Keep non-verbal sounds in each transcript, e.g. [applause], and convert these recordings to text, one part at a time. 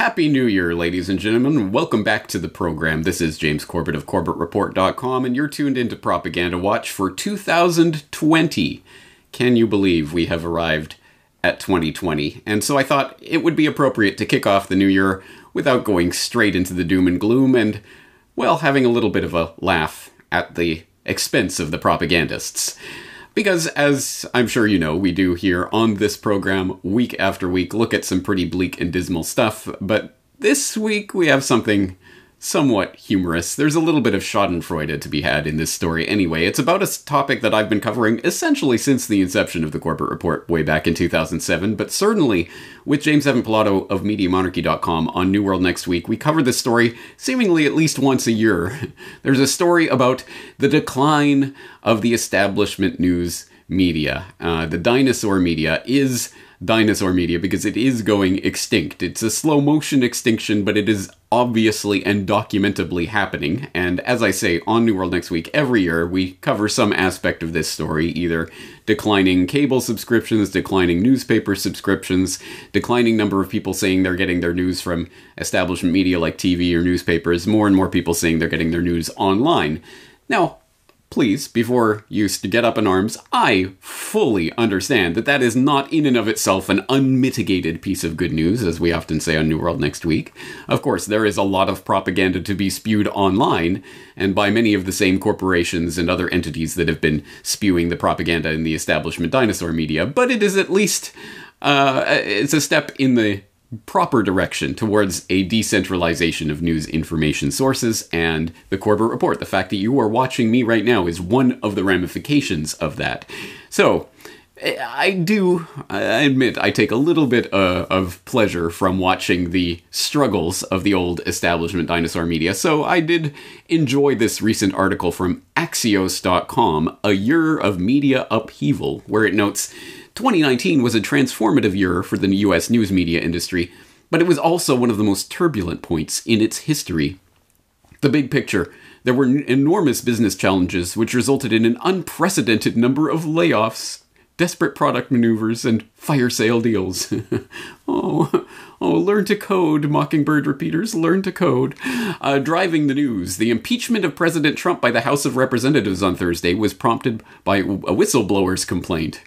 Happy New Year, ladies and gentlemen. Welcome back to the program. This is James Corbett of CorbettReport.com, and you're tuned into Propaganda Watch for 2020. Can you believe we have arrived at 2020? And so I thought it would be appropriate to kick off the new year without going straight into the doom and gloom and, well, having a little bit of a laugh at the expense of the propagandists. Because, as I'm sure you know, we do here on this program week after week look at some pretty bleak and dismal stuff, but this week we have something somewhat humorous. There's a little bit of Schadenfreude to be had in this story anyway. It's about a topic that I've been covering essentially since the inception of the Corbett Report way back in 2007, but certainly with James Evan Pilato of MediaMonarchy.com on New World Next Week, we cover this story seemingly at least once a year. [laughs] There's a story about the decline of the establishment news media. Uh, the dinosaur media is dinosaur media because it is going extinct. It's a slow motion extinction, but it is obviously and documentably happening. And as I say, on New World Next Week, every year we cover some aspect of this story either declining cable subscriptions, declining newspaper subscriptions, declining number of people saying they're getting their news from establishment media like TV or newspapers, more and more people saying they're getting their news online. Now, please, before you get up in arms, I fully understand that that is not in and of itself an unmitigated piece of good news, as we often say on New World Next Week. Of course, there is a lot of propaganda to be spewed online, and by many of the same corporations and other entities that have been spewing the propaganda in the establishment dinosaur media, but it is at least. Uh, it's a step in the proper direction towards a decentralization of news information sources and the Corbett Report. The fact that you are watching me right now is one of the ramifications of that. So, I do, I admit, I take a little bit uh, of pleasure from watching the struggles of the old establishment dinosaur media. So I did enjoy this recent article from Axios.com, A Year of Media Upheaval, where it notes 2019 was a transformative year for the US news media industry, but it was also one of the most turbulent points in its history. The big picture there were enormous business challenges which resulted in an unprecedented number of layoffs, desperate product maneuvers, and fire sale deals. [laughs] oh, oh, learn to code, Mockingbird repeaters, learn to code. Uh, driving the news, the impeachment of President Trump by the House of Representatives on Thursday was prompted by a whistleblower's complaint.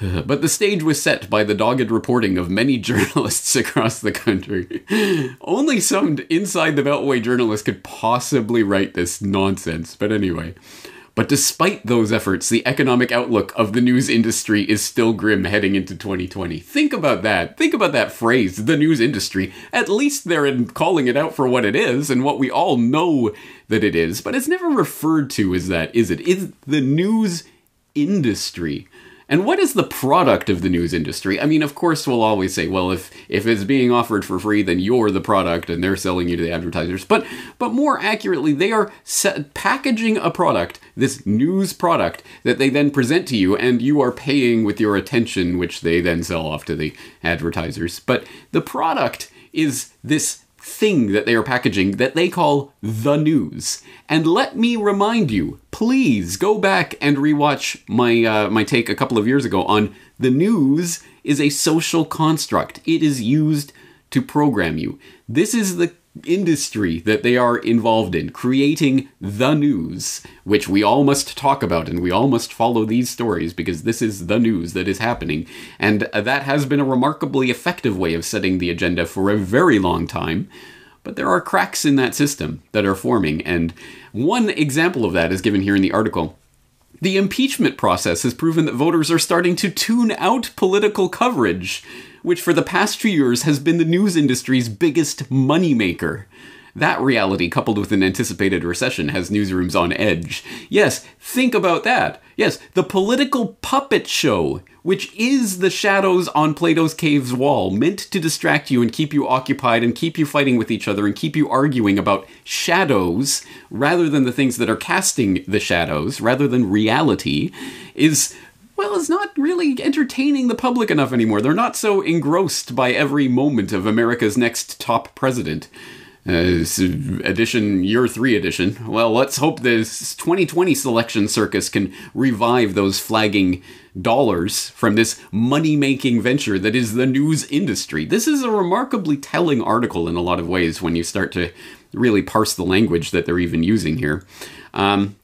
[laughs] But the stage was set by the dogged reporting of many [laughs] journalists across the country. Only some inside the Beltway journalists could possibly write this nonsense, but anyway. But despite those efforts, the economic outlook of the news industry is still grim heading into 2020. Think about that. Think about that phrase, the news industry. At least they're calling it out for what it is and what we all know that it is, but it's never referred to as that, is it? It's the news industry. And what is the product of the news industry? I mean, of course, we'll always say, well, if if it's being offered for free, then you're the product, and they're selling you to the advertisers. But but more accurately, they are packaging a product, this news product, that they then present to you, and you are paying with your attention, which they then sell off to the advertisers. But the product is this thing that they are packaging that they call the news. And let me remind you, please go back and rewatch my uh, my take a couple of years ago on the news is a social construct. It is used to program you. This is the industry that they are involved in, creating the news, which we all must talk about and we all must follow these stories because this is the news that is happening. And that has been a remarkably effective way of setting the agenda for a very long time. But there are cracks in that system that are forming, and one example of that is given here in the article. The impeachment process has proven that voters are starting to tune out political coverage which for the past few years has been the news industry's biggest moneymaker. That reality, coupled with an anticipated recession, has newsrooms on edge. Yes, think about that. Yes, the political puppet show, which is the shadows on Plato's cave's wall, meant to distract you and keep you occupied and keep you fighting with each other and keep you arguing about shadows rather than the things that are casting the shadows, rather than reality, is well, is not really entertaining the public enough anymore. They're not so engrossed by every moment of America's next top president. Uh, edition year three edition. Well, let's hope this 2020 selection circus can revive those flagging dollars from this money making venture that is the news industry. This is a remarkably telling article in a lot of ways when you start to really parse the language that they're even using here. Um,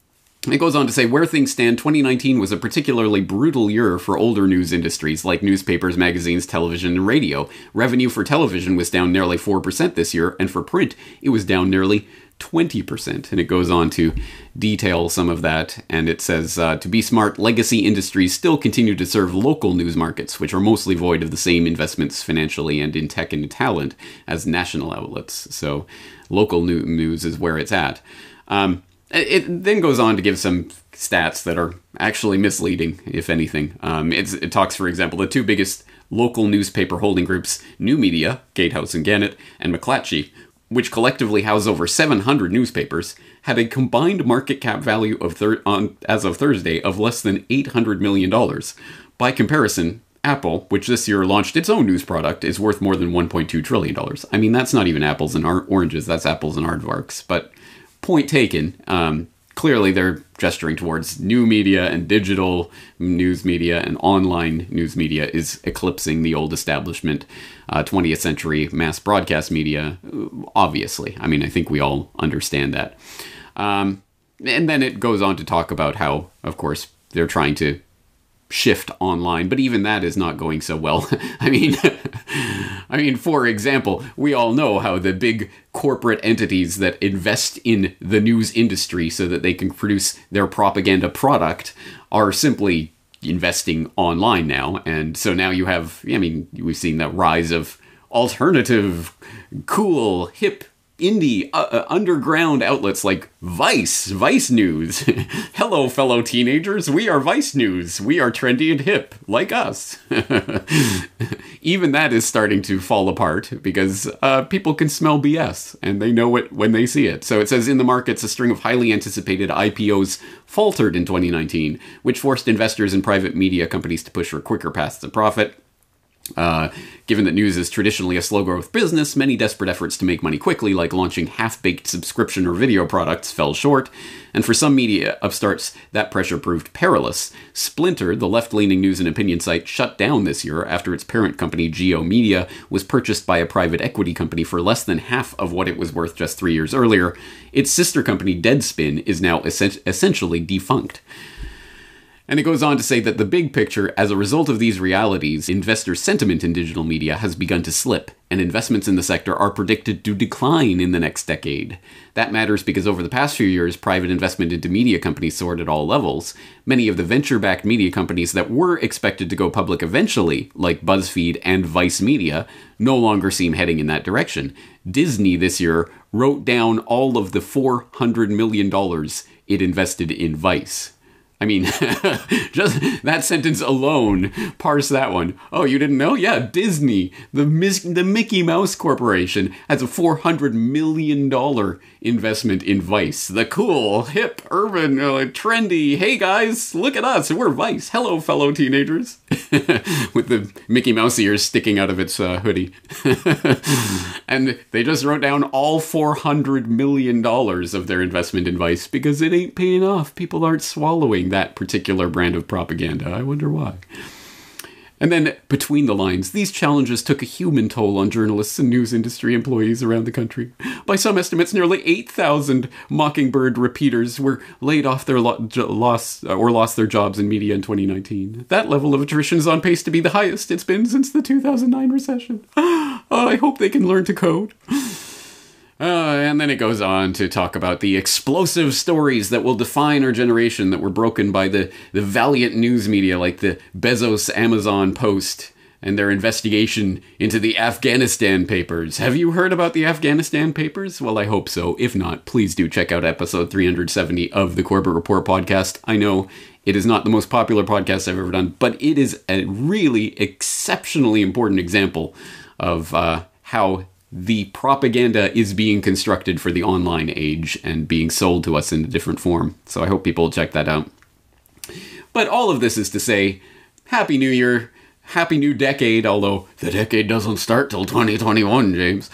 it goes on to say where things stand, 2019 was a particularly brutal year for older news industries like newspapers, magazines, television, and radio. Revenue for television was down nearly 4% this year, and for print, it was down nearly 20%. And it goes on to detail some of that. And it says uh, to be smart, legacy industries still continue to serve local news markets, which are mostly void of the same investments financially and in tech and talent as national outlets. So local news is where it's at. Um, it then goes on to give some stats that are actually misleading, if anything. Um, it talks, for example, the two biggest local newspaper holding groups, New Media, Gatehouse and Gannett, and McClatchy, which collectively house over 700 newspapers, had a combined market cap value of thir- on, as of Thursday of less than $800 million. By comparison, Apple, which this year launched its own news product, is worth more than $1.2 trillion. I mean, that's not even apples and oranges, that's apples and aardvarks. But point taken. Um, clearly, they're gesturing towards new media and digital news media and online news media is eclipsing the old establishment uh, 20th century mass broadcast media. Obviously, I mean, I think we all understand that. Um, and then it goes on to talk about how, of course, they're trying to shift online, but even that is not going so well. [laughs] I mean, [laughs] I mean, for example, we all know how the big corporate entities that invest in the news industry so that they can produce their propaganda product are simply investing online now. And so now you have, I mean, we've seen the rise of alternative, cool, hip indie uh, uh, underground outlets like Vice, Vice News. [laughs] Hello, fellow teenagers. We are Vice News. We are trendy and hip, like us. [laughs] Even that is starting to fall apart because uh, people can smell BS and they know it when they see it. So it says in the markets, a string of highly anticipated IPOs faltered in 2019, which forced investors and private media companies to push for quicker paths to profit. Uh, given that news is traditionally a slow growth business, many desperate efforts to make money quickly, like launching half baked subscription or video products, fell short, and for some media upstarts, that pressure proved perilous. Splinter, the left leaning news and opinion site, shut down this year after its parent company, G/O Media, was purchased by a private equity company for less than half of what it was worth just three years earlier. Its sister company, Deadspin, is now essentially defunct. And it goes on to say that the big picture, as a result of these realities, investor sentiment in digital media has begun to slip, and investments in the sector are predicted to decline in the next decade. That matters because over the past few years, private investment into media companies soared at all levels. Many of the venture backed media companies that were expected to go public eventually, like BuzzFeed and Vice Media, no longer seem heading in that direction. Disney this year wrote down all of the $400 million it invested in Vice. I mean, [laughs] just that sentence alone, parse that one. Oh, you didn't know? Yeah, Disney, the Mis- the Mickey Mouse Corporation, has a four hundred million dollar investment in Vice. The cool, hip, urban, uh, trendy. Hey guys, look at us. We're Vice. Hello, fellow teenagers, [laughs] with the Mickey Mouse ears sticking out of its uh, hoodie. [laughs] and they just wrote down all four hundred million dollars of their investment in Vice because it ain't paying off. People aren't swallowing that particular brand of propaganda. I wonder why. And then, between the lines, these challenges took a human toll on journalists and news industry employees around the country. By some estimates, nearly 8,000 Mockingbird repeaters were laid off their lo- loss uh, or lost their jobs in media in 2019. That level of attrition is on pace to be the highest it's been since the 2009 recession. [gasps] I hope they can learn to code. Uh, and then it goes on to talk about the explosive stories that will define our generation that were broken by the, the valiant news media like the Bezos Amazon Post and their investigation into the Afghanistan papers. Have you heard about the Afghanistan papers? Well, I hope so. If not, please do check out episode 370 of the Corbett Report podcast. I know it is not the most popular podcast I've ever done, but it is a really exceptionally important example of uh, how the propaganda is being constructed for the online age and being sold to us in a different form. So I hope people check that out. But all of this is to say, Happy New Year. happy new decade, although the decade doesn't start till 2021, James.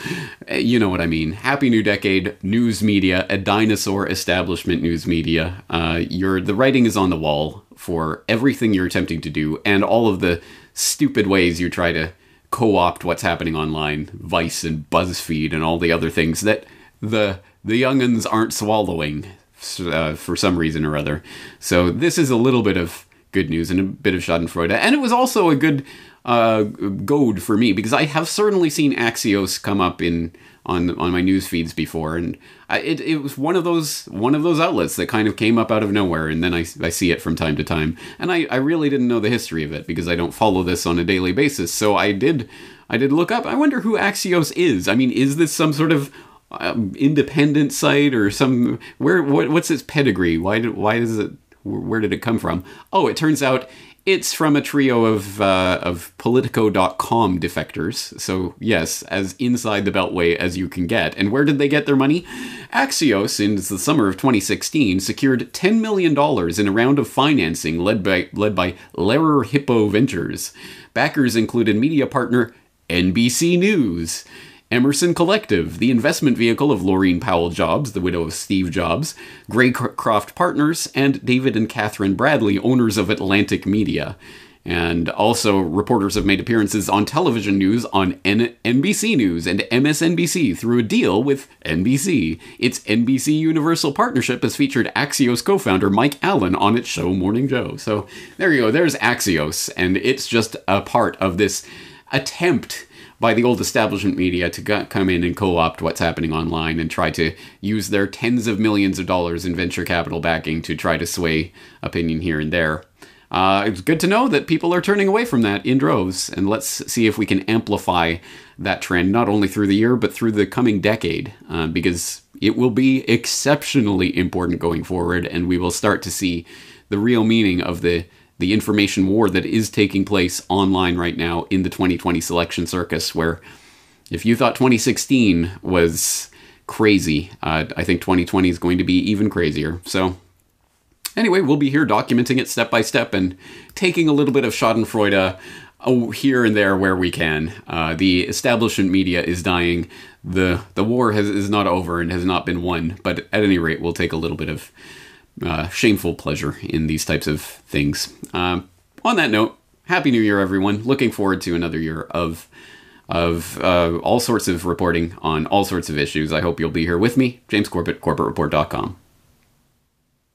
Eh, you know what I mean. Happy new decade, news media, a dinosaur establishment news media. Uh, your the writing is on the wall for everything you're attempting to do and all of the stupid ways you try to co-opt what's happening online, Vice and BuzzFeed and all the other things that the the younguns aren't swallowing uh, for some reason or other. So this is a little bit of good news and a bit of Schadenfreude, and it was also a good uh, goad for me because I have certainly seen Axios come up in on on my news feeds before, and I, it it was one of those one of those outlets that kind of came up out of nowhere, and then I, I see it from time to time, and I, I really didn't know the history of it because I don't follow this on a daily basis, so I did I did look up. I wonder who Axios is. I mean, is this some sort of um, independent site or some where what, what's its pedigree? Why why does it where did it come from? Oh, it turns out it's from a trio of uh, of Politico.com defectors. So yes, as inside the Beltway as you can get. And where did they get their money? Axios, in the summer of 2016, secured $10 million in a round of financing led by led by Lerer Hippeau Ventures. Backers included media partner NBC News. Emerson Collective, the investment vehicle of Laurene Powell Jobs, the widow of Steve Jobs, Greycroft Partners, and David and Katherine Bradley, owners of Atlantic Media. And also, reporters have made appearances on television news on N- NBC News and MSNBC through a deal with NBC. Its NBC Universal Partnership has featured Axios co founder Mike Allen on its show Morning Joe. So there you go, there's Axios, and it's just a part of this attempt by the old establishment media to come in and co-opt what's happening online and try to use their tens of millions of dollars in venture capital backing to try to sway opinion here and there. Uh, it's good to know that people are turning away from that in droves, and let's see if we can amplify that trend not only through the year but through the coming decade, uh, because it will be exceptionally important going forward, and we will start to see the real meaning of the the information war that is taking place online right now in the 2020 selection circus, where if you thought 2016 was crazy, uh, I think 2020 is going to be even crazier. So, anyway, we'll be here documenting it step by step and taking a little bit of Schadenfreude uh, here and there where we can. Uh, the establishment media is dying. The the war has, is not over and has not been won, but at any rate, we'll take a little bit of uh, shameful pleasure in these types of things. Um, on that note, Happy New Year, everyone! Looking forward to another year of of uh, all sorts of reporting on all sorts of issues. I hope you'll be here with me, James Corbett, CorbettReport.com.